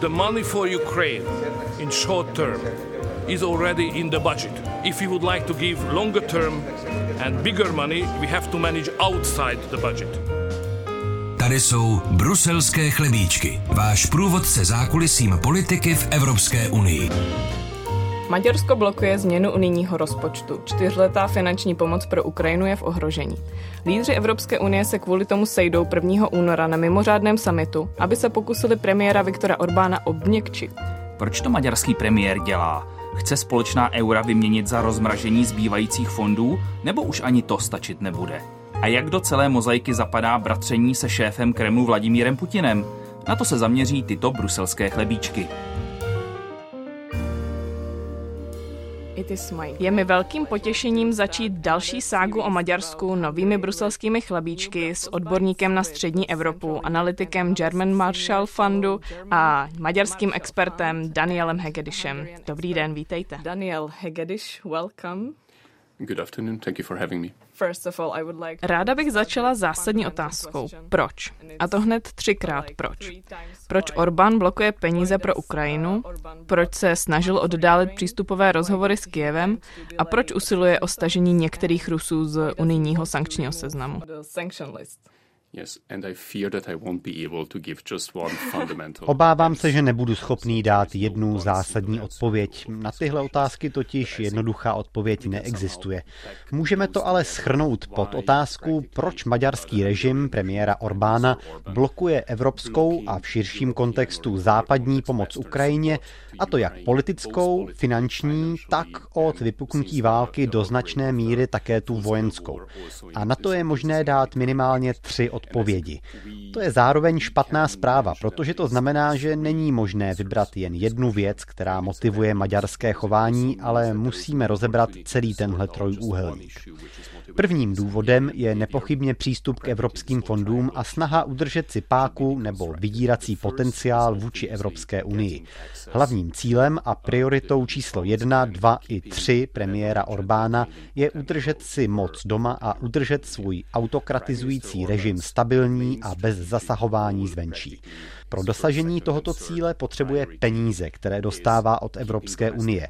The money for Ukraine in short term is already in the budget. If we would like to give longer term and bigger money, we have to manage outside the budget. Tady jsou bruselské chlebíčky, váš průvodce zákulisím politiky v Evropské unii. Maďarsko blokuje změnu unijního rozpočtu. Čtyřletá finanční pomoc pro Ukrajinu je v ohrožení. Lídři Evropské unie se kvůli tomu sejdou 1. února na mimořádném samitu, aby se pokusili premiéra Viktora Orbána obměkčit. Proč to maďarský premiér dělá? Chce společná eura vyměnit za rozmražení zbývajících fondů, nebo už ani to stačit nebude? A jak do celé mozaiky zapadá bratření se šéfem Kremlu Vladimírem Putinem? Na to se zaměří tyto bruselské chlebíčky. Je mi velkým potěšením začít další ságu o Maďarsku novými bruselskými chlebíčky s odborníkem na střední Evropu, analytikem German Marshall Fundu a maďarským expertem Danielem Hegedišem. Dobrý den, vítejte. Daniel Hegediš, welcome. Good afternoon, thank you for having me. Ráda bych začala zásadní otázkou. Proč? A to hned třikrát proč. Proč Orbán blokuje peníze pro Ukrajinu? Proč se snažil oddálit přístupové rozhovory s Kijevem? A proč usiluje o stažení některých Rusů z unijního sankčního seznamu? Obávám se, že nebudu schopný dát jednu zásadní odpověď. Na tyhle otázky totiž jednoduchá odpověď neexistuje. Můžeme to ale schrnout pod otázku, proč maďarský režim premiéra Orbána blokuje evropskou a v širším kontextu západní pomoc Ukrajině, a to jak politickou, finanční, tak od vypuknutí války do značné míry také tu vojenskou. A na to je možné dát minimálně tři odpovědi. To je zároveň špatná zpráva, protože to znamená, že není možné vybrat jen jednu věc, která motivuje maďarské chování, ale musíme rozebrat celý tenhle trojúhelník. Prvním důvodem je nepochybně přístup k evropským fondům a snaha udržet si páku nebo vydírací potenciál vůči Evropské unii. Hlavním cílem a prioritou číslo 1, 2 i 3 premiéra Orbána je udržet si moc doma a udržet svůj autokratizující režim stabilní a bez zasahování zvenčí. Pro dosažení tohoto cíle potřebuje peníze, které dostává od Evropské unie.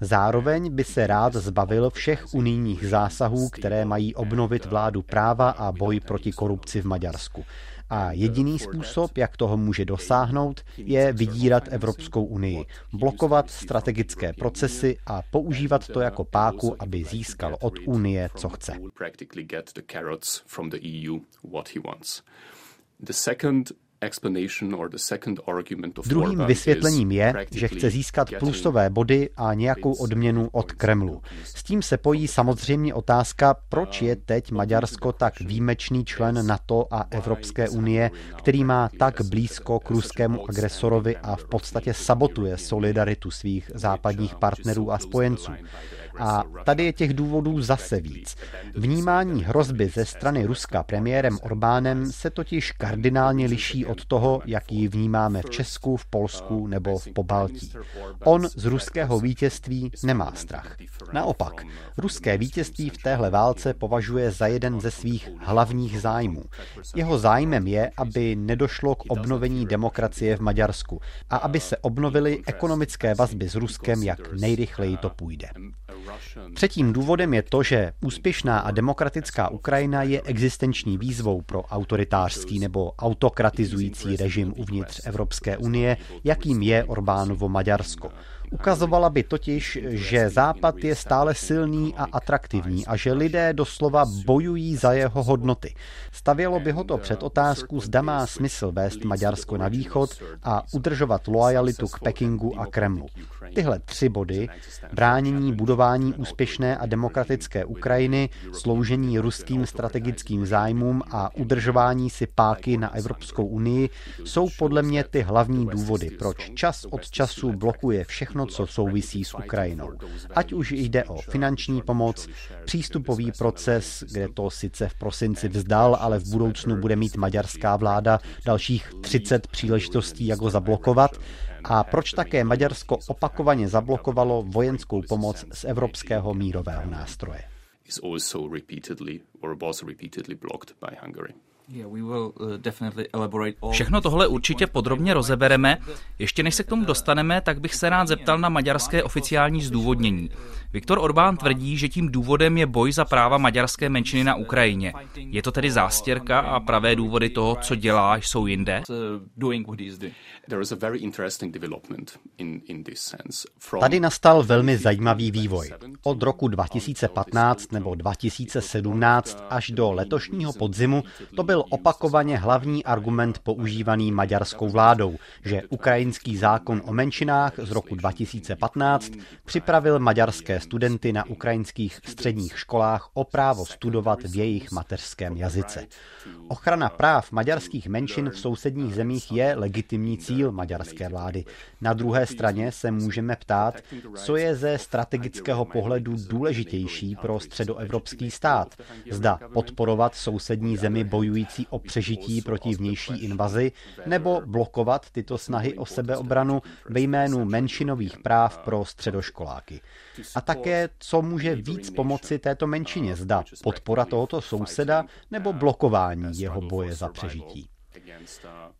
Zároveň by se rád zbavil všech unijních zásahů, které mají obnovit vládu práva a boj proti korupci v Maďarsku. A jediný způsob, jak toho může dosáhnout, je vydírat Evropskou unii, blokovat strategické procesy a používat to jako páku, aby získal od Unie, co chce. The second Druhým vysvětlením je, že chce získat plusové body a nějakou odměnu od Kremlu. S tím se pojí samozřejmě otázka, proč je teď Maďarsko tak výjimečný člen NATO a Evropské unie, který má tak blízko k ruskému agresorovi a v podstatě sabotuje solidaritu svých západních partnerů a spojenců. A tady je těch důvodů zase víc. Vnímání hrozby ze strany Ruska premiérem Orbánem se totiž kardinálně liší od toho, jak ji vnímáme v Česku, v Polsku nebo v Pobaltí. On z ruského vítězství nemá strach. Naopak, ruské vítězství v téhle válce považuje za jeden ze svých hlavních zájmů. Jeho zájmem je, aby nedošlo k obnovení demokracie v Maďarsku a aby se obnovily ekonomické vazby s Ruskem, jak nejrychleji to půjde. Třetím důvodem je to, že úspěšná a demokratická Ukrajina je existenční výzvou pro autoritářský nebo autokratizující režim uvnitř Evropské unie, jakým je Orbánovo Maďarsko. Ukazovala by totiž, že Západ je stále silný a atraktivní a že lidé doslova bojují za jeho hodnoty. Stavělo by ho to před otázku, zda má smysl vést Maďarsko na východ a udržovat lojalitu k Pekingu a Kremlu. Tyhle tři body, bránění budování úspěšné a demokratické Ukrajiny, sloužení ruským strategickým zájmům a udržování si páky na Evropskou unii, jsou podle mě ty hlavní důvody, proč čas od času blokuje všechno, co souvisí s Ukrajinou. Ať už jde o finanční pomoc, přístupový proces, kde to sice v prosinci vzdal, ale v budoucnu bude mít maďarská vláda dalších 30 příležitostí, jak ho zablokovat, a proč také Maďarsko opakovaně zablokovalo vojenskou pomoc z evropského mírového nástroje. Uh, Všechno tohle určitě podrobně rozebereme. Ještě než se k tomu dostaneme, tak bych se rád zeptal na maďarské oficiální zdůvodnění. Viktor Orbán tvrdí, že tím důvodem je boj za práva maďarské menšiny na Ukrajině. Je to tedy zástěrka a pravé důvody toho, co dělá, jsou jinde? Tady nastal velmi zajímavý vývoj. Od roku 2015 nebo 2017 až do letošního podzimu to byl opakovaně hlavní argument používaný maďarskou vládou, že ukrajinský zákon o menšinách z roku 2015 připravil maďarské studenty na ukrajinských středních školách o právo studovat v jejich mateřském jazyce. Ochrana práv maďarských menšin v sousedních zemích je legitimní cíl maďarské vlády. Na druhé straně se můžeme ptát, co je ze strategického pohledu důležitější pro středoevropský stát. Zda podporovat sousední zemi bojující o přežití proti vnější invazi, nebo blokovat tyto snahy o sebeobranu ve jménu menšinových práv pro středoškoláky. A také, co může víc pomoci této menšině, zda podpora tohoto souseda nebo blokování jeho boje za přežití.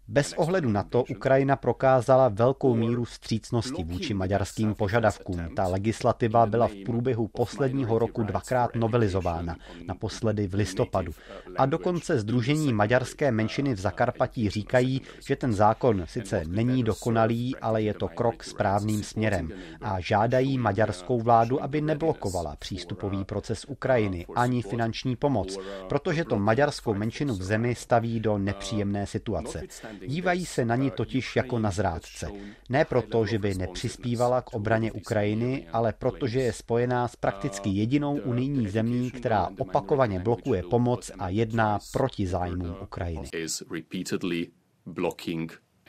Bez ohledu na to Ukrajina prokázala velkou míru vstřícnosti vůči maďarským požadavkům. Ta legislativa byla v průběhu posledního roku dvakrát novelizována, naposledy v listopadu. A dokonce Združení maďarské menšiny v Zakarpatí říkají, že ten zákon sice není dokonalý, ale je to krok správným směrem a žádají maďarskou vládu, aby neblokovala přístupový proces Ukrajiny ani finanční pomoc, protože to maďarskou menšinu v zemi staví do nepříjemné situace. Dívají se na ní totiž jako na zrádce. Ne proto, že by nepřispívala k obraně Ukrajiny, ale protože je spojená s prakticky jedinou unijní zemí, která opakovaně blokuje pomoc a jedná proti zájmům Ukrajiny.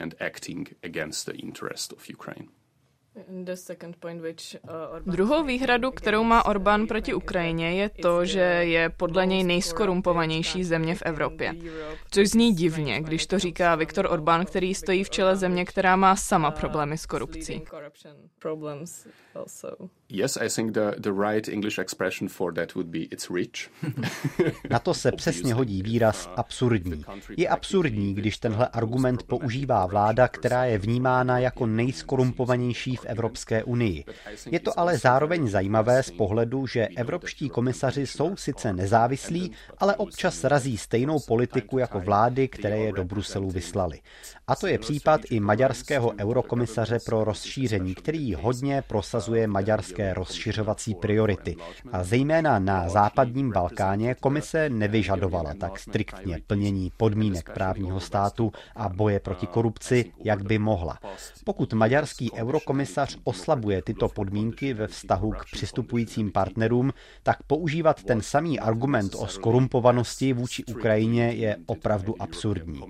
and acting against the interest of Ukraine. Uh, Druhou výhradu, kterou má Orbán proti Ukrajině, je to, že je podle něj nejskorumpovanější země v Evropě. Což zní divně, když to říká Viktor Orbán, který stojí v čele země, která má sama problémy s korupcí. Yes, I think the, the right English expression for that would be it's rich. Na to se přesně hodí výraz absurdní. Je absurdní, když tenhle argument používá vláda, která je vnímána jako nejskorumpovanější v Evropské unii. Je to ale zároveň zajímavé z pohledu, že evropští komisaři jsou sice nezávislí, ale občas razí stejnou politiku jako vlády, které je do Bruselu vyslali. A to je případ i maďarského eurokomisaře pro rozšíření, který hodně prosazuje maďarské rozšiřovací priority. A zejména na západním Balkáně komise nevyžadovala tak striktně plnění podmínek právního státu a boje proti korupci, jak by mohla. Pokud maďarský eurokomisař oslabuje tyto podmínky ve vztahu k přistupujícím partnerům, tak používat ten samý argument o skorumpovanosti vůči Ukrajině je opravdu absurdní.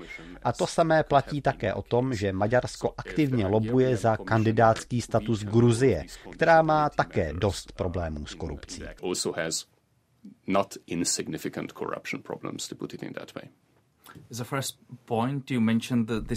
A to samé platí také o tom, že Maďarsko aktivně lobuje za kandidátský status Gruzie, která má také dost problémů s korupcí. Not insignificant corruption problems, to put it in that way.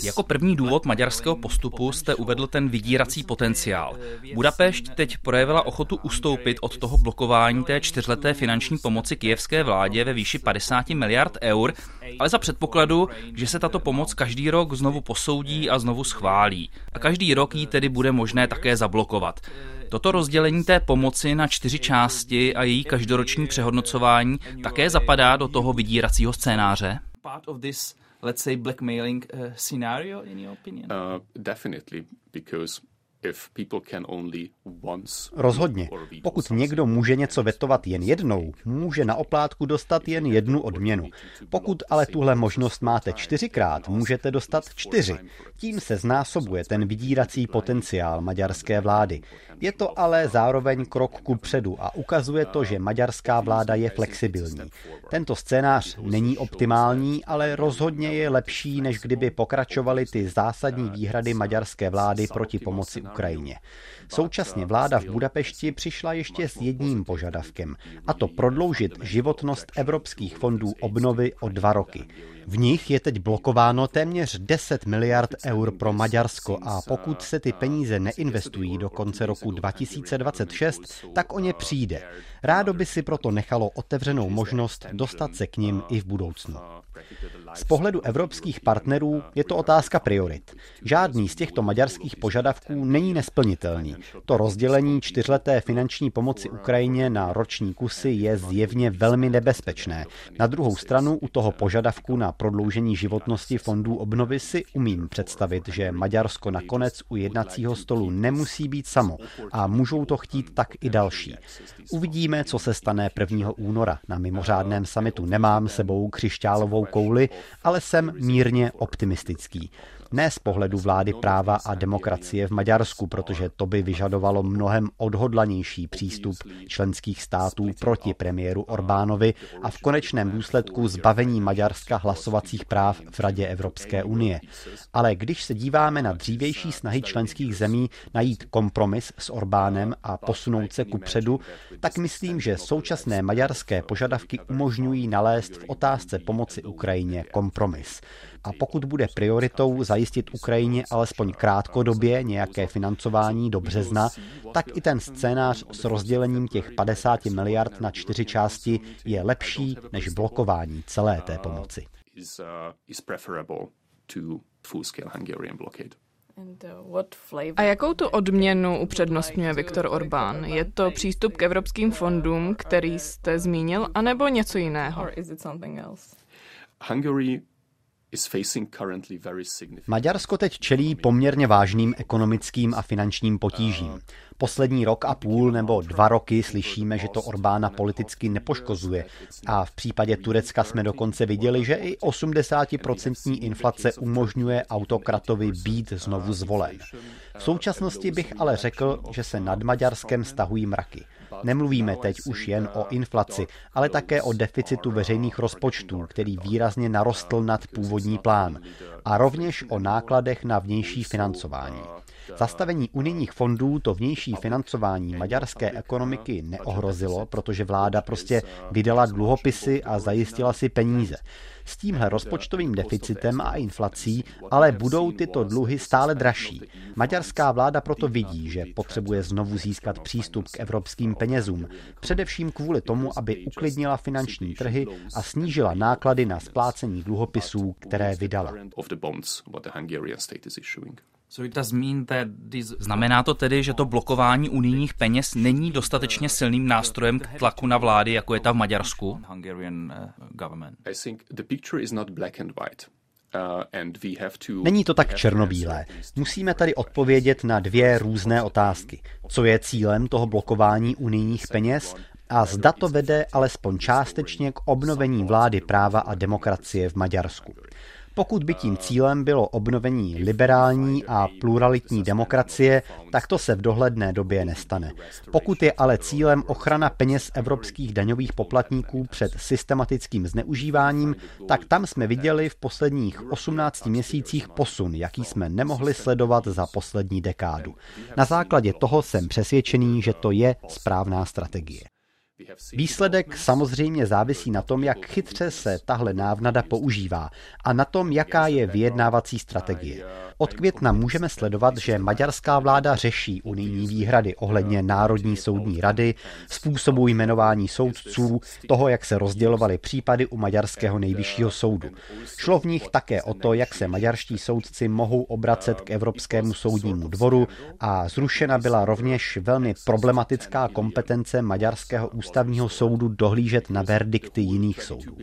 Jako první důvod maďarského postupu jste uvedl ten vydírací potenciál. Budapešť teď projevila ochotu ustoupit od toho blokování té čtyřleté finanční pomoci kijevské vládě ve výši 50 miliard eur, ale za předpokladu, že se tato pomoc každý rok znovu posoudí a znovu schválí. A každý rok ji tedy bude možné také zablokovat. Toto rozdělení té pomoci na čtyři části a její každoroční přehodnocování také zapadá do toho vydíracího scénáře? Part of this, let's say, blackmailing uh, scenario, in your opinion? Uh, definitely, because Rozhodně. Pokud někdo může něco vetovat jen jednou, může na oplátku dostat jen jednu odměnu. Pokud ale tuhle možnost máte čtyřikrát, můžete dostat čtyři. Tím se znásobuje ten vydírací potenciál maďarské vlády. Je to ale zároveň krok ku předu a ukazuje to, že maďarská vláda je flexibilní. Tento scénář není optimální, ale rozhodně je lepší, než kdyby pokračovaly ty zásadní výhrady maďarské vlády proti pomoci Ukrajině. Současně vláda v Budapešti přišla ještě s jedním požadavkem, a to prodloužit životnost evropských fondů obnovy o dva roky. V nich je teď blokováno téměř 10 miliard eur pro Maďarsko a pokud se ty peníze neinvestují do konce roku 2026, tak o ně přijde. Rádo by si proto nechalo otevřenou možnost dostat se k ním i v budoucnu. Z pohledu evropských partnerů je to otázka priorit. Žádný z těchto maďarských požadavků není nesplnitelný. To rozdělení čtyřleté finanční pomoci Ukrajině na roční kusy je zjevně velmi nebezpečné. Na druhou stranu u toho požadavku na prodloužení životnosti fondů obnovy si umím představit, že Maďarsko nakonec u jednacího stolu nemusí být samo a můžou to chtít tak i další. Uvidíme, co se stane 1. února. Na mimořádném samitu nemám sebou křišťálovou kouli, ale jsem mírně optimistický. Ne z pohledu vlády práva a demokracie v Maďarsku, protože to by vyžadovalo mnohem odhodlanější přístup členských států proti premiéru Orbánovi a v konečném důsledku zbavení Maďarska hlasovacích práv v Radě Evropské unie. Ale když se díváme na dřívější snahy členských zemí najít kompromis s Orbánem a posunout se ku předu, tak myslím, že současné maďarské požadavky umožňují nalézt v otázce pomoci Ukrajině kompromis. A pokud bude prioritou zajistit Ukrajině alespoň krátkodobě nějaké financování do března, tak i ten scénář s rozdělením těch 50 miliard na čtyři části je lepší než blokování celé té pomoci. A jakou tu odměnu upřednostňuje Viktor Orbán? Je to přístup k evropským fondům, který jste zmínil, anebo něco jiného? Maďarsko teď čelí poměrně vážným ekonomickým a finančním potížím. Poslední rok a půl nebo dva roky slyšíme, že to Orbána politicky nepoškozuje. A v případě Turecka jsme dokonce viděli, že i 80% inflace umožňuje autokratovi být znovu zvolen. V současnosti bych ale řekl, že se nad Maďarskem stahují mraky. Nemluvíme teď už jen o inflaci, ale také o deficitu veřejných rozpočtů, který výrazně narostl nad původní plán, a rovněž o nákladech na vnější financování. Zastavení unijních fondů to vnější financování maďarské ekonomiky neohrozilo, protože vláda prostě vydala dluhopisy a zajistila si peníze. S tímhle rozpočtovým deficitem a inflací ale budou tyto dluhy stále dražší. Maďarská vláda proto vidí, že potřebuje znovu získat přístup k evropským penězům, především kvůli tomu, aby uklidnila finanční trhy a snížila náklady na splácení dluhopisů, které vydala. Znamená to tedy, že to blokování unijních peněz není dostatečně silným nástrojem k tlaku na vlády, jako je ta v Maďarsku? Uh, není to tak černobílé. Musíme tady odpovědět na dvě různé otázky. Co je cílem toho blokování unijních peněz a zda to vede alespoň částečně k obnovení vlády práva a demokracie v Maďarsku. Pokud by tím cílem bylo obnovení liberální a pluralitní demokracie, tak to se v dohledné době nestane. Pokud je ale cílem ochrana peněz evropských daňových poplatníků před systematickým zneužíváním, tak tam jsme viděli v posledních 18 měsících posun, jaký jsme nemohli sledovat za poslední dekádu. Na základě toho jsem přesvědčený, že to je správná strategie. Výsledek samozřejmě závisí na tom, jak chytře se tahle návnada používá a na tom, jaká je vyjednávací strategie. Od května můžeme sledovat, že maďarská vláda řeší unijní výhrady ohledně Národní soudní rady, způsobu jmenování soudců, toho, jak se rozdělovaly případy u maďarského nejvyššího soudu. Šlo v nich také o to, jak se maďarští soudci mohou obracet k Evropskému soudnímu dvoru a zrušena byla rovněž velmi problematická kompetence maďarského ústavního soudu dohlížet na verdikty jiných soudů.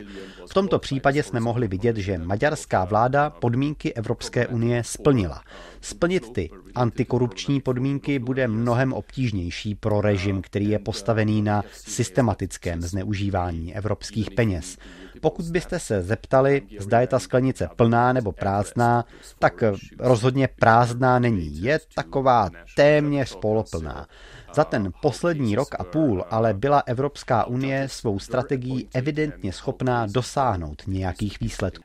V tomto případě jsme mohli vidět, že maďarská vláda podmínky Evropské unie splnila. Splnit ty antikorupční podmínky bude mnohem obtížnější pro režim, který je postavený na systematickém zneužívání evropských peněz. Pokud byste se zeptali, zda je ta sklenice plná nebo prázdná, tak rozhodně prázdná není. Je taková téměř poloplná. Za ten poslední rok a půl ale byla Evropská unie svou strategií evidentně schopná dosáhnout nějakých výsledků.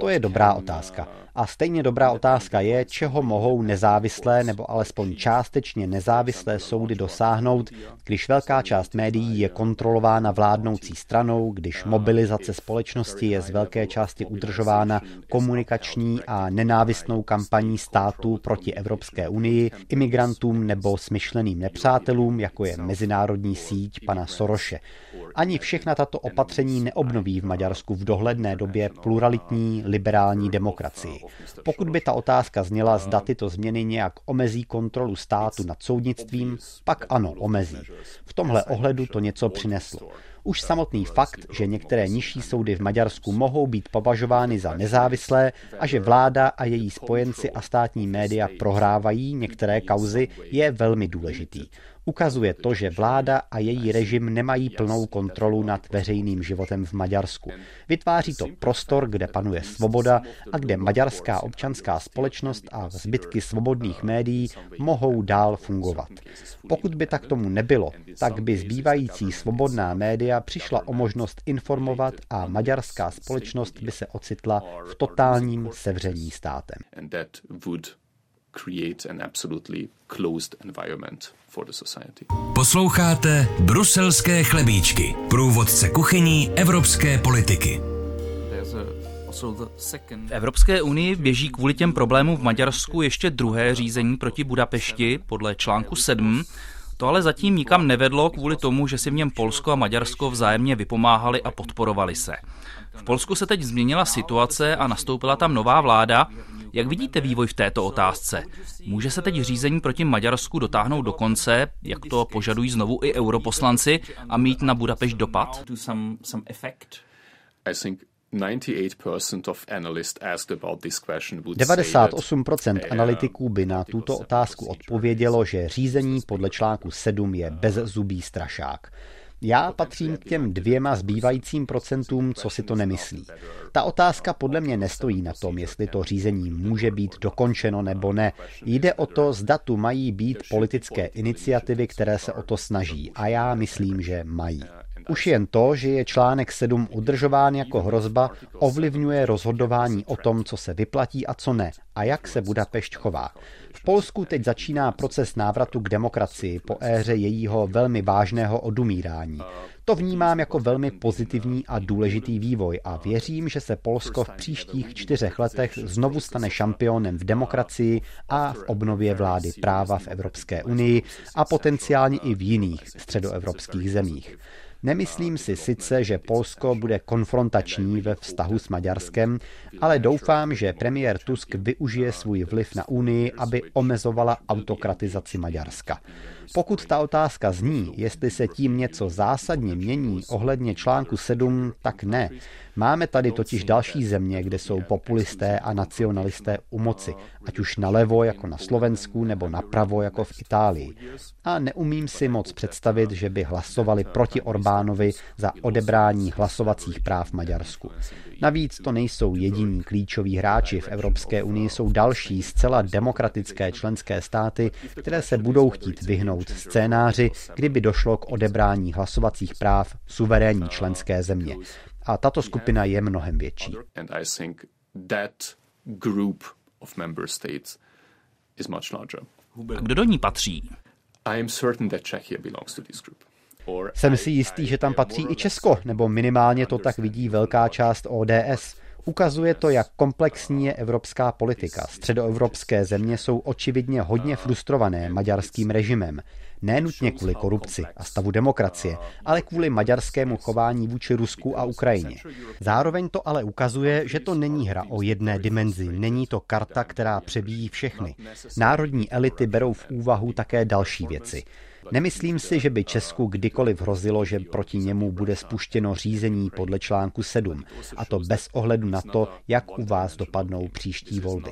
to je dobrá otázka. A stejně dobrá otázka je, čeho mohou nezávislé nebo alespoň částečně nezávislé soudy dosáhnout, když velká část médií je kontrolována vládnoucí stranou, když mobilizace společnosti je z velké části udržována komunikační a nenávistnou kampaní států proti Evropské unii, imigrantům nebo smyšleným nepřátelům, jako je mezinárodní síť pana Soroše. Ani všechna tato opatření neobnoví v Maďarsku v dohledné době pluralitní liberální demokracii. Pokud by ta otázka zněla, zda tyto změny nějak omezí kontrolu státu nad soudnictvím, pak ano, omezí. V tomhle ohledu to něco přineslo. Už samotný fakt, že některé nižší soudy v Maďarsku mohou být považovány za nezávislé a že vláda a její spojenci a státní média prohrávají některé kauzy, je velmi důležitý. Ukazuje to, že vláda a její režim nemají plnou kontrolu nad veřejným životem v Maďarsku. Vytváří to prostor, kde panuje svoboda a kde maďarská občanská společnost a zbytky svobodných médií mohou dál fungovat. Pokud by tak tomu nebylo, tak by zbývající svobodná média přišla o možnost informovat a maďarská společnost by se ocitla v totálním sevření státem create an absolutely closed environment for the society. Posloucháte Bruselské chlebíčky, průvodce kuchyní evropské politiky. V Evropské unii běží kvůli těm problémům v Maďarsku ještě druhé řízení proti Budapešti podle článku 7. To ale zatím nikam nevedlo kvůli tomu, že si v něm Polsko a Maďarsko vzájemně vypomáhali a podporovali se. V Polsku se teď změnila situace a nastoupila tam nová vláda, jak vidíte vývoj v této otázce? Může se teď řízení proti Maďarsku dotáhnout do konce, jak to požadují znovu i europoslanci, a mít na Budapešť dopad? 98% analytiků by na tuto otázku odpovědělo, že řízení podle článku 7 je bezzubý strašák. Já patřím k těm dvěma zbývajícím procentům, co si to nemyslí. Ta otázka podle mě nestojí na tom, jestli to řízení může být dokončeno nebo ne. Jde o to, zda tu mají být politické iniciativy, které se o to snaží. A já myslím, že mají. Už jen to, že je článek 7 udržován jako hrozba, ovlivňuje rozhodování o tom, co se vyplatí a co ne, a jak se Budapešť chová. V Polsku teď začíná proces návratu k demokracii po éře jejího velmi vážného odumírání. To vnímám jako velmi pozitivní a důležitý vývoj a věřím, že se Polsko v příštích čtyřech letech znovu stane šampionem v demokracii a v obnově vlády práva v Evropské unii a potenciálně i v jiných středoevropských zemích. Nemyslím si sice, že Polsko bude konfrontační ve vztahu s Maďarskem, ale doufám, že premiér Tusk využije svůj vliv na Unii, aby omezovala autokratizaci Maďarska. Pokud ta otázka zní, jestli se tím něco zásadně mění ohledně článku 7, tak ne. Máme tady totiž další země, kde jsou populisté a nacionalisté u moci, ať už nalevo jako na Slovensku nebo napravo jako v Itálii. A neumím si moc představit, že by hlasovali proti Orbánovi za odebrání hlasovacích práv Maďarsku. Navíc to nejsou jediní klíčoví hráči v Evropské unii, jsou další zcela demokratické členské státy, které se budou chtít vyhnout scénáři, kdyby došlo k odebrání hlasovacích práv suverénní členské země. A tato skupina je mnohem větší. A kdo do ní patří? Jsem si jistý, že tam patří i Česko, nebo minimálně to tak vidí velká část ODS. Ukazuje to, jak komplexní je evropská politika. Středoevropské země jsou očividně hodně frustrované maďarským režimem. Nenutně kvůli korupci a stavu demokracie, ale kvůli maďarskému chování vůči Rusku a Ukrajině. Zároveň to ale ukazuje, že to není hra o jedné dimenzi, není to karta, která přebíjí všechny. Národní elity berou v úvahu také další věci. Nemyslím si, že by Česku kdykoliv hrozilo, že proti němu bude spuštěno řízení podle článku 7, a to bez ohledu na to, jak u vás dopadnou příští volby.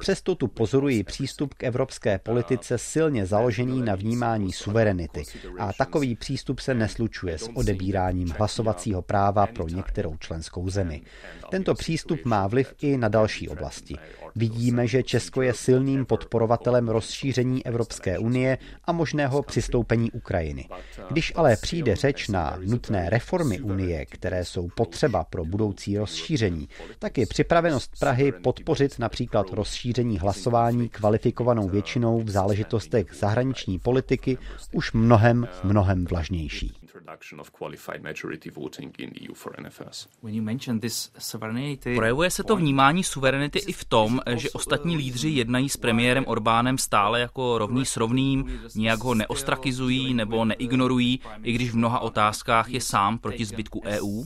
Přesto tu pozoruji přístup k evropské politice silně založený na vnímání suverenity a takový přístup se neslučuje s odebíráním hlasovacího práva pro některou členskou zemi. Tento přístup má vliv i na další oblasti. Vidíme, že Česko je silným podporovatelem rozšíření Evropské unie a možného přistoupení Ukrajiny. Když ale přijde řeč na nutné reformy Unie, které jsou potřeba pro budoucí rozšíření, tak je připravenost Prahy podpořit například rozšíření hlasování kvalifikovanou většinou v záležitostech zahraniční politiky už mnohem, mnohem vlažnější. Projevuje se to vnímání suverenity i v tom, že ostatní lídři jednají s premiérem Orbánem stále jako rovný s rovným, nijak ho neostrakizují nebo neignorují, i když v mnoha otázkách je sám proti zbytku EU.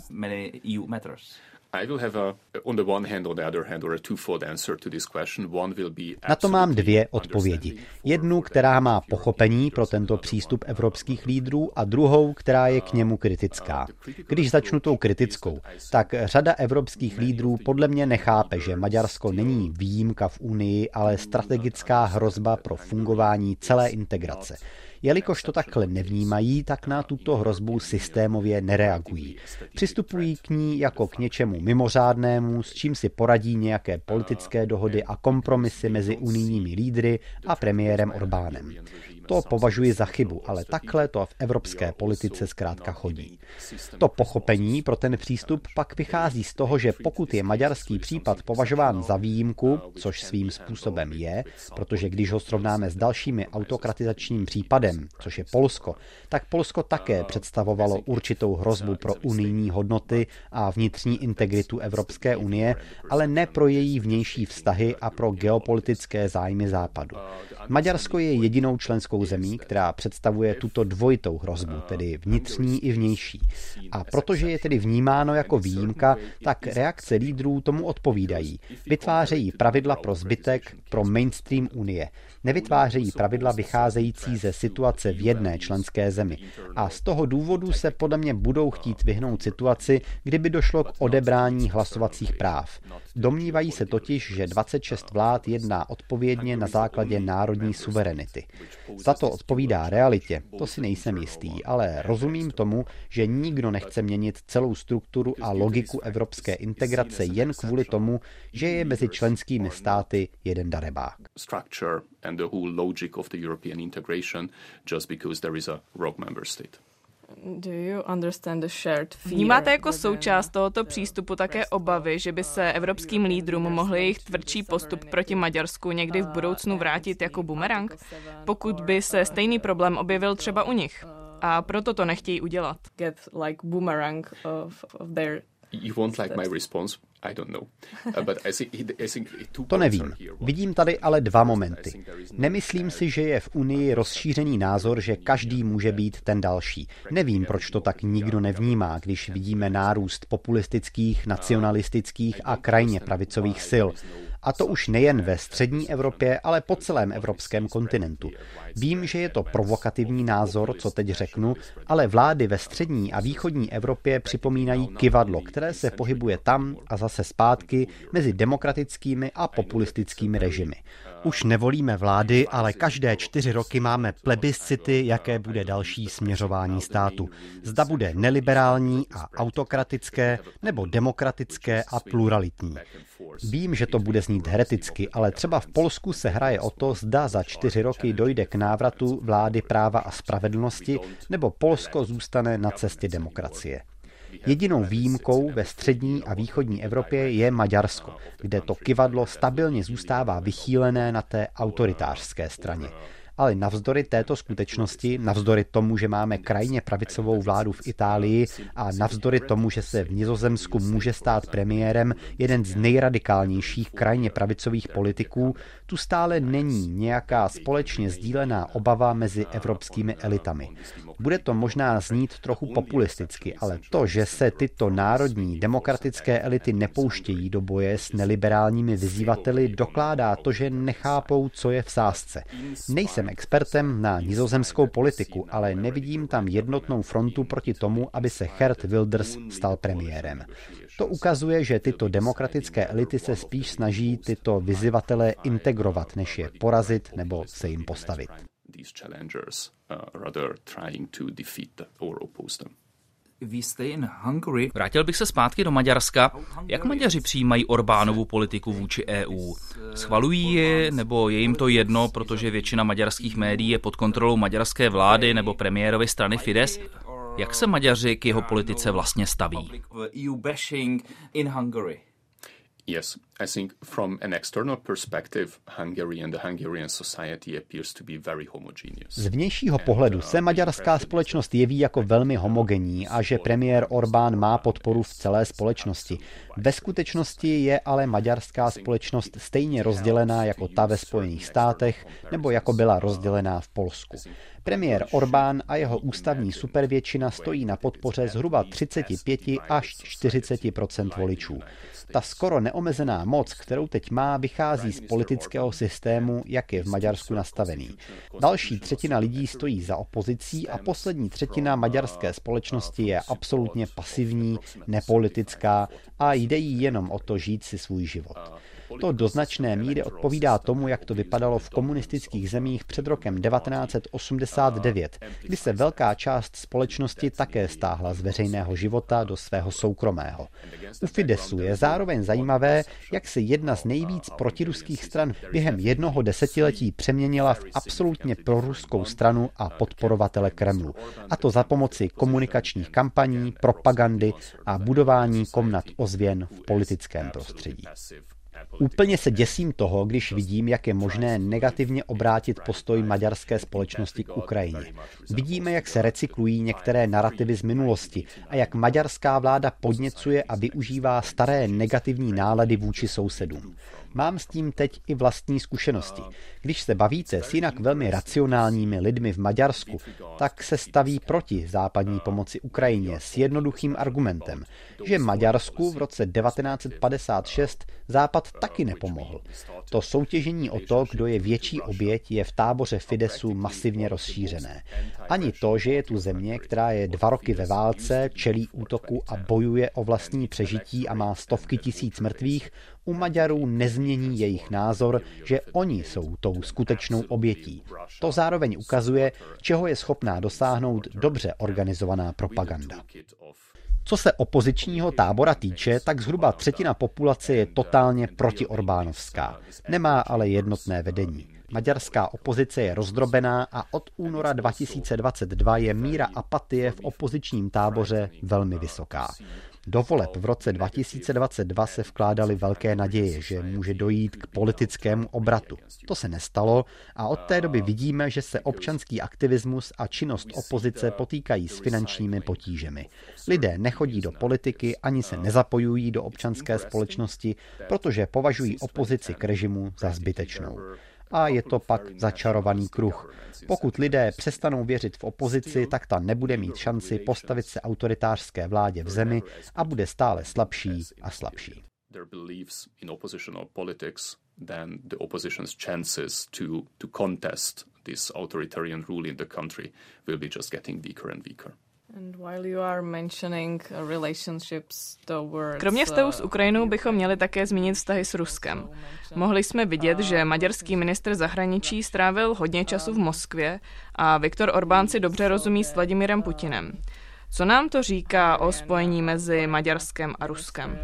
Na to mám dvě odpovědi. Jednu, která má pochopení pro tento přístup evropských lídrů a druhou, která je k němu kritická. Když začnu tou kritickou, tak řada evropských lídrů podle mě nechápe, že Maďarsko není výjimka v Unii, ale strategická hrozba pro fungování celé integrace. Jelikož to takhle nevnímají, tak na tuto hrozbu systémově nereagují. Přistupují k ní jako k něčemu mimořádnému, s čím si poradí nějaké politické dohody a kompromisy mezi unijními lídry a premiérem Orbánem. To považuji za chybu, ale takhle to v evropské politice zkrátka chodí. To pochopení pro ten přístup pak vychází z toho, že pokud je maďarský případ považován za výjimku, což svým způsobem je, protože když ho srovnáme s dalšími autokratizačním případem, což je Polsko, tak Polsko také představovalo určitou hrozbu pro unijní hodnoty a vnitřní integritu Evropské unie, ale ne pro její vnější vztahy a pro geopolitické zájmy Západu. Maďarsko je jedinou členskou zemí, která představuje tuto dvojitou hrozbu, tedy vnitřní i vnější. A protože je tedy vnímáno jako výjimka, tak reakce lídrů tomu odpovídají. Vytvářejí pravidla pro zbytek, pro mainstream Unie. Nevytvářejí pravidla vycházející ze situace v jedné členské zemi. A z toho důvodu se podle mě budou chtít vyhnout situaci, kdyby došlo k odebrání hlasovacích práv. Domnívají se totiž, že 26 vlád jedná odpovědně na základě národní suverenity. Za to odpovídá realitě, to si nejsem jistý, ale rozumím tomu, že nikdo nechce měnit celou strukturu a logiku evropské integrace jen kvůli tomu, že je mezi členskými státy jeden darebák. Vnímáte jako součást tohoto přístupu také obavy, že by se evropským lídrům mohl jejich tvrdší postup proti Maďarsku někdy v budoucnu vrátit jako bumerang, pokud by se stejný problém objevil třeba u nich? A proto to nechtějí udělat. You won't like my response, Uh, to nevím. Vidím tady ale dva momenty. Nemyslím si, že je v Unii rozšířený názor, že každý může být ten další. Nevím, proč to tak nikdo nevnímá, když vidíme nárůst populistických, nacionalistických a krajně pravicových sil. A to už nejen ve střední Evropě, ale po celém evropském kontinentu. Vím, že je to provokativní názor, co teď řeknu, ale vlády ve střední a východní Evropě připomínají kivadlo, které se pohybuje tam a zase zpátky mezi demokratickými a populistickými režimy. Už nevolíme vlády, ale každé čtyři roky máme plebiscity, jaké bude další směřování státu. Zda bude neliberální a autokratické, nebo demokratické a pluralitní. Vím, že to bude znít hereticky, ale třeba v Polsku se hraje o to, zda za čtyři roky dojde k návratu vlády práva a spravedlnosti, nebo Polsko zůstane na cestě demokracie. Jedinou výjimkou ve střední a východní Evropě je Maďarsko, kde to kivadlo stabilně zůstává vychýlené na té autoritářské straně. Ale navzdory této skutečnosti, navzdory tomu, že máme krajně pravicovou vládu v Itálii a navzdory tomu, že se v Nizozemsku může stát premiérem jeden z nejradikálnějších krajně pravicových politiků, tu stále není nějaká společně sdílená obava mezi evropskými elitami. Bude to možná znít trochu populisticky, ale to, že se tyto národní demokratické elity nepouštějí do boje s neliberálními vyzývateli, dokládá to, že nechápou, co je v sázce. Nejsem expertem na nizozemskou politiku, ale nevidím tam jednotnou frontu proti tomu, aby se Gert Wilders stal premiérem. To ukazuje, že tyto demokratické elity se spíš snaží tyto vyzývatele integrovat, než je porazit nebo se jim postavit. Vrátil bych se zpátky do Maďarska. Jak Maďaři přijímají Orbánovu politiku vůči EU? Schvalují je, nebo je jim to jedno, protože většina maďarských médií je pod kontrolou maďarské vlády nebo premiérovy strany Fides? Jak se Maďaři k jeho politice vlastně staví? Yes, I think from an external perspective, Hungary and the Hungarian society appears to be very homogeneous. Z vnějšího pohledu se maďarská společnost jeví jako velmi homogenní a že premiér Orbán má podporu v celé společnosti. Ve skutečnosti je ale maďarská společnost stejně rozdělená jako ta ve Spojených státech nebo jako byla rozdělená v Polsku. Premiér Orbán a jeho ústavní supervětšina stojí na podpoře zhruba 35 až 40 voličů. Ta skoro neomezená moc, kterou teď má, vychází z politického systému, jak je v Maďarsku nastavený. Další třetina lidí stojí za opozicí a poslední třetina maďarské společnosti je absolutně pasivní, nepolitická a jde jí jenom o to žít si svůj život. To do značné míry odpovídá tomu, jak to vypadalo v komunistických zemích před rokem 1989, kdy se velká část společnosti také stáhla z veřejného života do svého soukromého. U Fidesu je zároveň zajímavé, jak se jedna z nejvíc protiruských stran během jednoho desetiletí přeměnila v absolutně proruskou stranu a podporovatele Kremlu. A to za pomoci komunikačních kampaní, propagandy a budování komnat ozvěn v politickém prostředí. Úplně se děsím toho, když vidím, jak je možné negativně obrátit postoj maďarské společnosti k Ukrajině. Vidíme, jak se recyklují některé narrativy z minulosti a jak maďarská vláda podněcuje a využívá staré negativní nálady vůči sousedům. Mám s tím teď i vlastní zkušenosti. Když se bavíte s jinak velmi racionálními lidmi v Maďarsku, tak se staví proti západní pomoci Ukrajině s jednoduchým argumentem, že Maďarsku v roce 1956 Západ taky nepomohl. To soutěžení o to, kdo je větší oběť, je v táboře Fidesu masivně rozšířené. Ani to, že je tu země, která je dva roky ve válce, čelí útoku a bojuje o vlastní přežití a má stovky tisíc mrtvých, u Maďarů nezmění jejich názor, že oni jsou tou skutečnou obětí. To zároveň ukazuje, čeho je schopná dosáhnout dobře organizovaná propaganda. Co se opozičního tábora týče, tak zhruba třetina populace je totálně protiorbánovská. Nemá ale jednotné vedení. Maďarská opozice je rozdrobená a od února 2022 je míra apatie v opozičním táboře velmi vysoká. Do voleb v roce 2022 se vkládaly velké naděje, že může dojít k politickému obratu. To se nestalo a od té doby vidíme, že se občanský aktivismus a činnost opozice potýkají s finančními potížemi. Lidé nechodí do politiky ani se nezapojují do občanské společnosti, protože považují opozici k režimu za zbytečnou a je to pak začarovaný kruh. Pokud lidé přestanou věřit v opozici, tak ta nebude mít šanci postavit se autoritářské vládě v zemi a bude stále slabší a slabší. this authoritarian rule in the country will be just getting weaker and weaker. Kromě vztahu s uh, Ukrajinou bychom měli také zmínit vztahy s Ruskem. Mohli jsme vidět, že maďarský ministr zahraničí strávil hodně času v Moskvě a Viktor Orbán si dobře rozumí s Vladimirem Putinem. Co nám to říká o spojení mezi Maďarskem a Ruskem?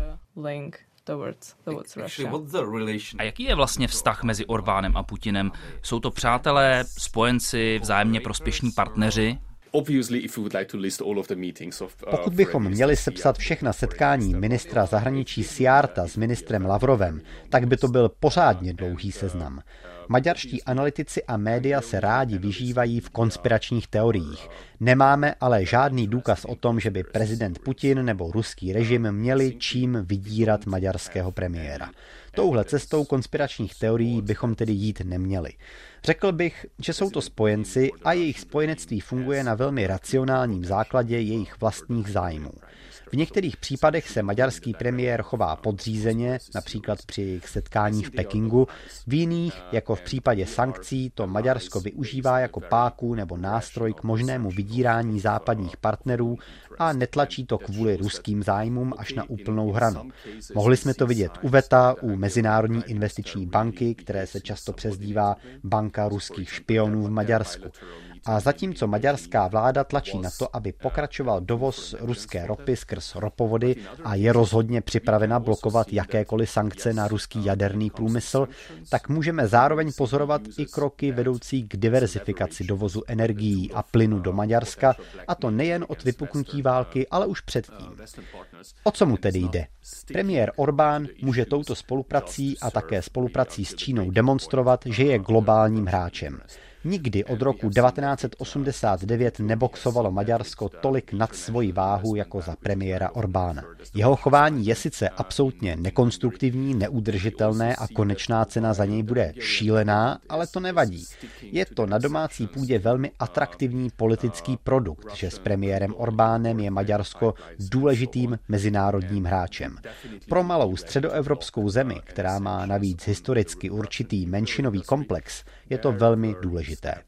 A jaký je vlastně vztah mezi Orbánem a Putinem? Jsou to přátelé, spojenci, vzájemně prospěšní partneři? Uh, Pokud bychom měli sepsat všechna setkání ministra zahraničí Siarta s ministrem Lavrovem, tak by to byl pořádně dlouhý seznam. Maďarští analytici a média se rádi vyžívají v konspiračních teoriích. Nemáme ale žádný důkaz o tom, že by prezident Putin nebo ruský režim měli čím vydírat maďarského premiéra. Touhle cestou konspiračních teorií bychom tedy jít neměli. Řekl bych, že jsou to spojenci a jejich spojenectví funguje na velmi racionálním základě jejich vlastních zájmů. V některých případech se maďarský premiér chová podřízeně, například při jejich setkání v Pekingu, v jiných, jako v případě sankcí, to Maďarsko využívá jako páku nebo nástroj k možnému vydírání západních partnerů a netlačí to kvůli ruským zájmům až na úplnou hranu. Mohli jsme to vidět u VETA, u Mezinárodní investiční banky, které se často přezdívá Banka ruských špionů v Maďarsku. A zatímco maďarská vláda tlačí na to, aby pokračoval dovoz ruské ropy skrz ropovody a je rozhodně připravena blokovat jakékoliv sankce na ruský jaderný průmysl, tak můžeme zároveň pozorovat i kroky vedoucí k diverzifikaci dovozu energií a plynu do Maďarska, a to nejen od vypuknutí války, ale už předtím. O co mu tedy jde? Premiér Orbán může touto spoluprací a také spoluprací s Čínou demonstrovat, že je globálním hráčem. Nikdy od roku 1989 neboxovalo Maďarsko tolik nad svoji váhu jako za premiéra Orbána. Jeho chování je sice absolutně nekonstruktivní, neudržitelné a konečná cena za něj bude šílená, ale to nevadí. Je to na domácí půdě velmi atraktivní politický produkt, že s premiérem Orbánem je Maďarsko důležitým mezinárodním hráčem. Pro malou středoevropskou zemi, která má navíc historicky určitý menšinový komplex, je to velmi důležité.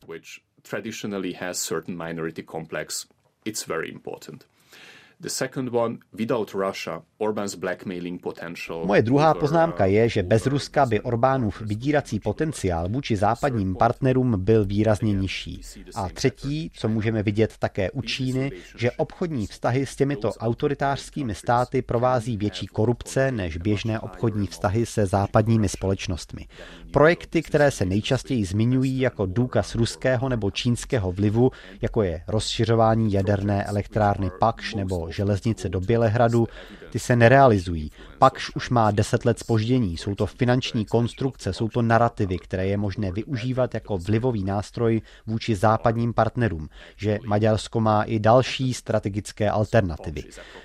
Moje druhá poznámka je, že bez Ruska by Orbánův vydírací potenciál vůči západním partnerům byl výrazně nižší. A třetí, co můžeme vidět také u Číny, že obchodní vztahy s těmito autoritářskými státy provází větší korupce než běžné obchodní vztahy se západními společnostmi. Projekty, které se nejčastěji zmiňují jako důkaz ruského nebo čínského vlivu, jako je rozšiřování jaderné elektrárny Pakš nebo železnice do Bělehradu, ty se nerealizují. Pakš už má deset let spoždění. Jsou to finanční konstrukce, jsou to narrativy, které je možné využívat jako vlivový nástroj vůči západním partnerům, že Maďarsko má i další strategické alternativy.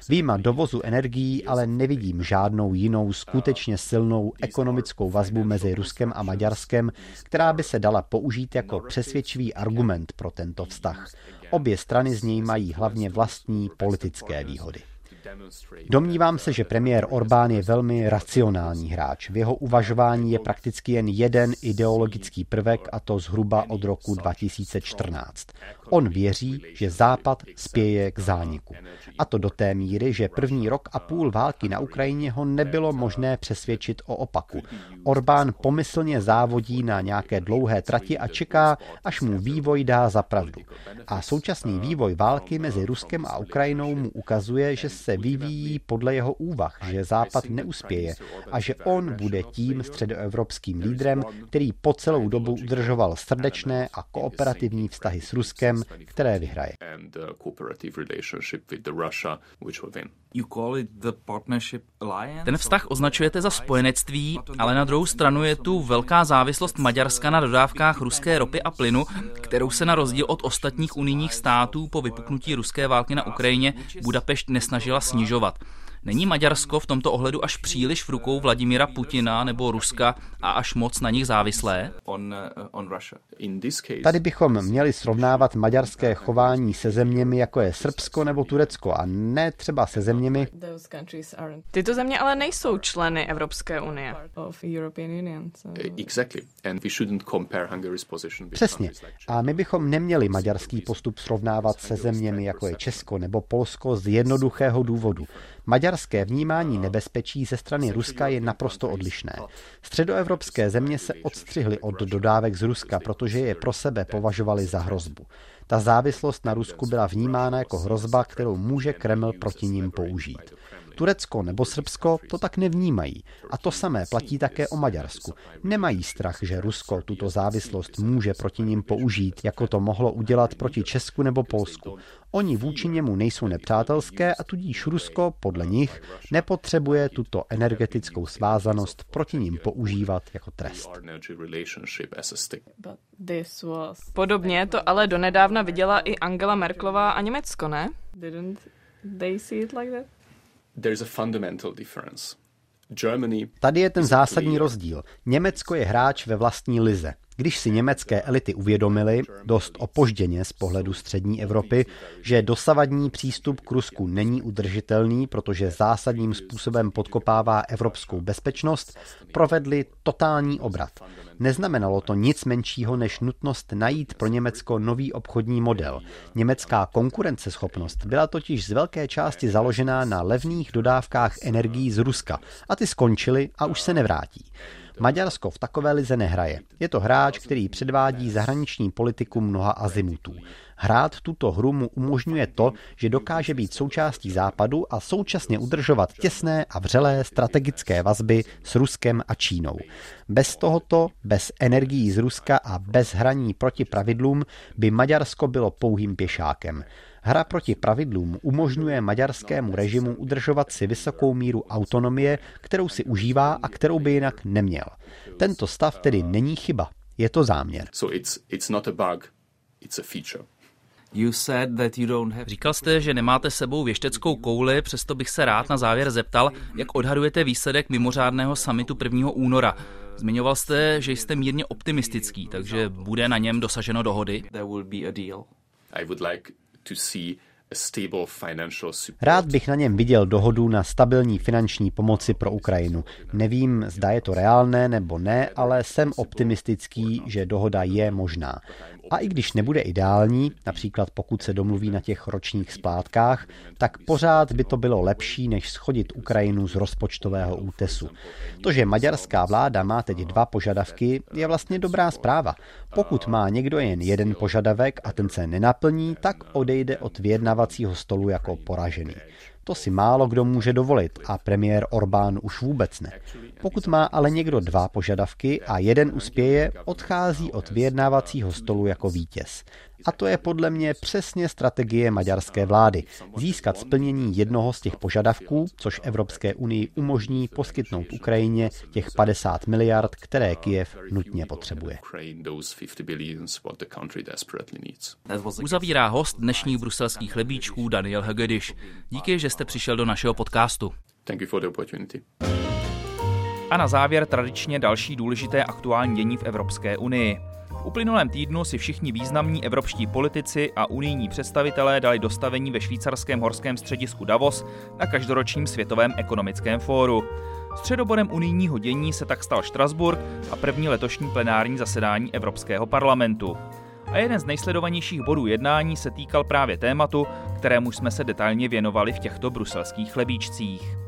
Výjima dovozu energií ale nevidím žádnou jinou skutečně silnou ekonomickou vazbu mezi Ruskem a Maďarskem, která by se dala použít jako přesvědčivý argument pro tento vztah. Obě strany z něj mají hlavně vlastní politické výhody. Domnívám se, že premiér Orbán je velmi racionální hráč. V jeho uvažování je prakticky jen jeden ideologický prvek a to zhruba od roku 2014. On věří, že Západ spěje k zániku. A to do té míry, že první rok a půl války na Ukrajině ho nebylo možné přesvědčit o opaku. Orbán pomyslně závodí na nějaké dlouhé trati a čeká, až mu vývoj dá za pravdu. A současný vývoj války mezi Ruskem a Ukrajinou mu ukazuje, že se vyvíjí podle jeho úvah, že Západ neuspěje a že on bude tím středoevropským lídrem, který po celou dobu udržoval srdečné a kooperativní vztahy s Ruskem, které vyhraje. Ten vztah označujete za spojenectví, ale na druhou stranu je tu velká závislost Maďarska na dodávkách ruské ropy a plynu, kterou se na rozdíl od ostatních unijních států po vypuknutí ruské války na Ukrajině Budapešť nesnažila snižovat. Není Maďarsko v tomto ohledu až příliš v rukou Vladimira Putina nebo Ruska a až moc na nich závislé? On Tady bychom měli srovnávat maďarské chování se zeměmi, jako je Srbsko nebo Turecko, a ne třeba se zeměmi. Tyto země ale nejsou členy Evropské unie. Přesně. A my bychom neměli maďarský postup srovnávat se zeměmi, jako je Česko nebo Polsko, z jednoduchého důvodu. Maďarské vnímání nebezpečí ze strany Ruska je naprosto odlišné. Středoevropské země se odstřihly od dodávek z Ruska, protože je pro sebe považovali za hrozbu. Ta závislost na Rusku byla vnímána jako hrozba, kterou může Kreml proti ním použít. Turecko nebo Srbsko to tak nevnímají. A to samé platí také o Maďarsku. Nemají strach, že Rusko tuto závislost může proti ním použít, jako to mohlo udělat proti Česku nebo Polsku. Oni vůči němu nejsou nepřátelské a tudíž Rusko, podle nich, nepotřebuje tuto energetickou svázanost proti ním používat jako trest. Podobně to ale donedávna viděla i Angela Merklová a Německo, ne? Didn't they see it like that? Tady je ten zásadní rozdíl. Německo je hráč ve vlastní lize. Když si německé elity uvědomily, dost opožděně z pohledu střední Evropy, že dosavadní přístup k Rusku není udržitelný, protože zásadním způsobem podkopává evropskou bezpečnost, provedli totální obrat. Neznamenalo to nic menšího než nutnost najít pro Německo nový obchodní model. Německá konkurenceschopnost byla totiž z velké části založená na levných dodávkách energií z Ruska a ty skončily a už se nevrátí. Maďarsko v takové lize nehraje. Je to hráč, který předvádí zahraniční politiku mnoha azimutů. Hrát tuto hru mu umožňuje to, že dokáže být součástí západu a současně udržovat těsné a vřelé strategické vazby s Ruskem a Čínou. Bez tohoto, bez energií z Ruska a bez hraní proti pravidlům by Maďarsko bylo pouhým pěšákem. Hra proti pravidlům umožňuje maďarskému režimu udržovat si vysokou míru autonomie, kterou si užívá a kterou by jinak neměl. Tento stav tedy není chyba, je to záměr. So it's, it's not a bug, it's a feature. Říkal jste, že nemáte sebou věšteckou kouli, přesto bych se rád na závěr zeptal, jak odhadujete výsledek mimořádného samitu 1. února. Zmiňoval jste, že jste mírně optimistický, takže bude na něm dosaženo dohody? Rád bych na něm viděl dohodu na stabilní finanční pomoci pro Ukrajinu. Nevím, zda je to reálné nebo ne, ale jsem optimistický, že dohoda je možná. A i když nebude ideální, například pokud se domluví na těch ročních splátkách, tak pořád by to bylo lepší, než schodit Ukrajinu z rozpočtového útesu. To, že maďarská vláda má teď dva požadavky, je vlastně dobrá zpráva. Pokud má někdo jen jeden požadavek a ten se nenaplní, tak odejde od vyjednavacího stolu jako poražený. To si málo kdo může dovolit a premiér Orbán už vůbec ne. Pokud má ale někdo dva požadavky a jeden uspěje, odchází od vyjednávacího stolu jako vítěz. A to je podle mě přesně strategie maďarské vlády. Získat splnění jednoho z těch požadavků, což Evropské unii umožní poskytnout Ukrajině těch 50 miliard, které Kiev nutně potřebuje. Uzavírá host dnešních bruselských chlebíčků Daniel Hegediš. Díky, že jste přišel do našeho podcastu. Thank you for the opportunity. A na závěr tradičně další důležité aktuální dění v Evropské unii. Uplynulém týdnu si všichni významní evropští politici a unijní představitelé dali dostavení ve švýcarském horském středisku Davos na každoročním světovém ekonomickém fóru. Středobodem unijního dění se tak stal Štrasburg a první letošní plenární zasedání Evropského parlamentu. A jeden z nejsledovanějších bodů jednání se týkal právě tématu, kterému jsme se detailně věnovali v těchto bruselských chlebíčcích.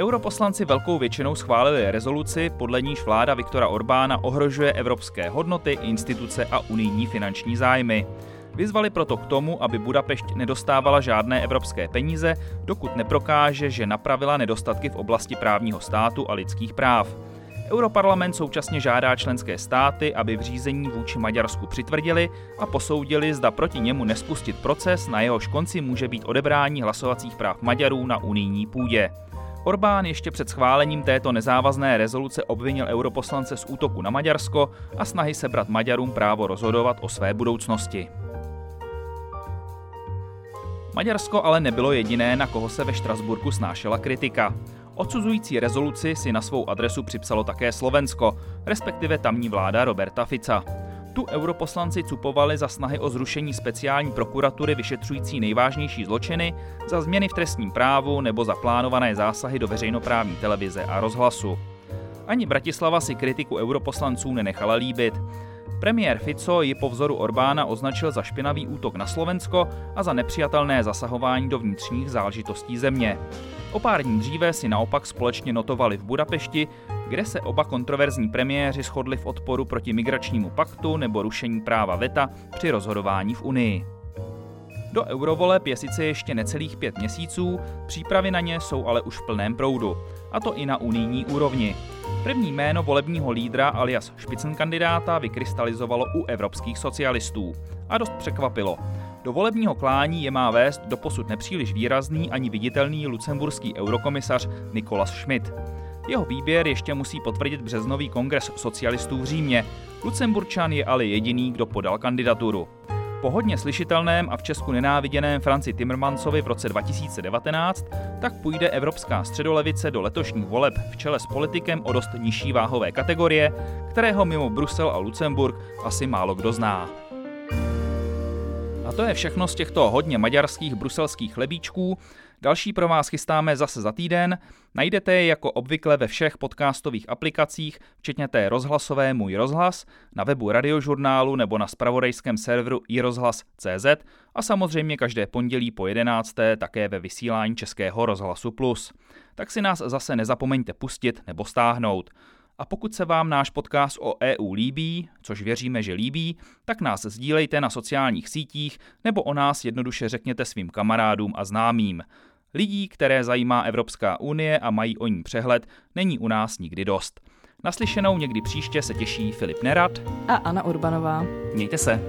Europoslanci velkou většinou schválili rezoluci, podle níž vláda Viktora Orbána ohrožuje evropské hodnoty, instituce a unijní finanční zájmy. Vyzvali proto k tomu, aby Budapešť nedostávala žádné evropské peníze, dokud neprokáže, že napravila nedostatky v oblasti právního státu a lidských práv. Europarlament současně žádá členské státy, aby v řízení vůči Maďarsku přitvrdili a posoudili, zda proti němu nespustit proces, na jehož konci může být odebrání hlasovacích práv Maďarů na unijní půdě. Orbán ještě před schválením této nezávazné rezoluce obvinil europoslance z útoku na Maďarsko a snahy sebrat Maďarům právo rozhodovat o své budoucnosti. Maďarsko ale nebylo jediné, na koho se ve Štrasburku snášela kritika. Odsuzující rezoluci si na svou adresu připsalo také Slovensko, respektive tamní vláda Roberta Fica. Tu europoslanci cupovali za snahy o zrušení speciální prokuratury vyšetřující nejvážnější zločiny, za změny v trestním právu nebo za plánované zásahy do veřejnoprávní televize a rozhlasu. Ani Bratislava si kritiku europoslanců nenechala líbit. Premiér Fico ji po vzoru Orbána označil za špinavý útok na Slovensko a za nepřijatelné zasahování do vnitřních záležitostí země. O pár dní dříve si naopak společně notovali v Budapešti, kde se oba kontroverzní premiéři shodli v odporu proti migračnímu paktu nebo rušení práva VETA při rozhodování v Unii. Do eurovoleb je sice ještě necelých pět měsíců, přípravy na ně jsou ale už v plném proudu, a to i na unijní úrovni. První jméno volebního lídra alias kandidáta vykrystalizovalo u evropských socialistů. A dost překvapilo. Do volebního klání je má vést doposud nepříliš výrazný ani viditelný lucemburský eurokomisař Nikolas Schmidt. Jeho výběr ještě musí potvrdit březnový kongres socialistů v Římě. Lucemburčan je ale jediný, kdo podal kandidaturu. Po hodně slyšitelném a v Česku nenáviděném Franci Timmermansovi v roce 2019 tak půjde evropská středolevice do letošních voleb v čele s politikem o dost nižší váhové kategorie, kterého mimo Brusel a Lucemburg asi málo kdo zná. A to je všechno z těchto hodně maďarských bruselských chlebíčků. Další pro vás chystáme zase za týden. Najdete je jako obvykle ve všech podcastových aplikacích, včetně té rozhlasové Můj rozhlas, na webu radiožurnálu nebo na spravodajském serveru iRozhlas.cz a samozřejmě každé pondělí po 11. také ve vysílání Českého rozhlasu Plus. Tak si nás zase nezapomeňte pustit nebo stáhnout. A pokud se vám náš podcast o EU líbí, což věříme, že líbí, tak nás sdílejte na sociálních sítích nebo o nás jednoduše řekněte svým kamarádům a známým. Lidí, které zajímá Evropská unie a mají o ní přehled, není u nás nikdy dost. Naslyšenou někdy příště se těší Filip Nerad a Anna Urbanová. Mějte se.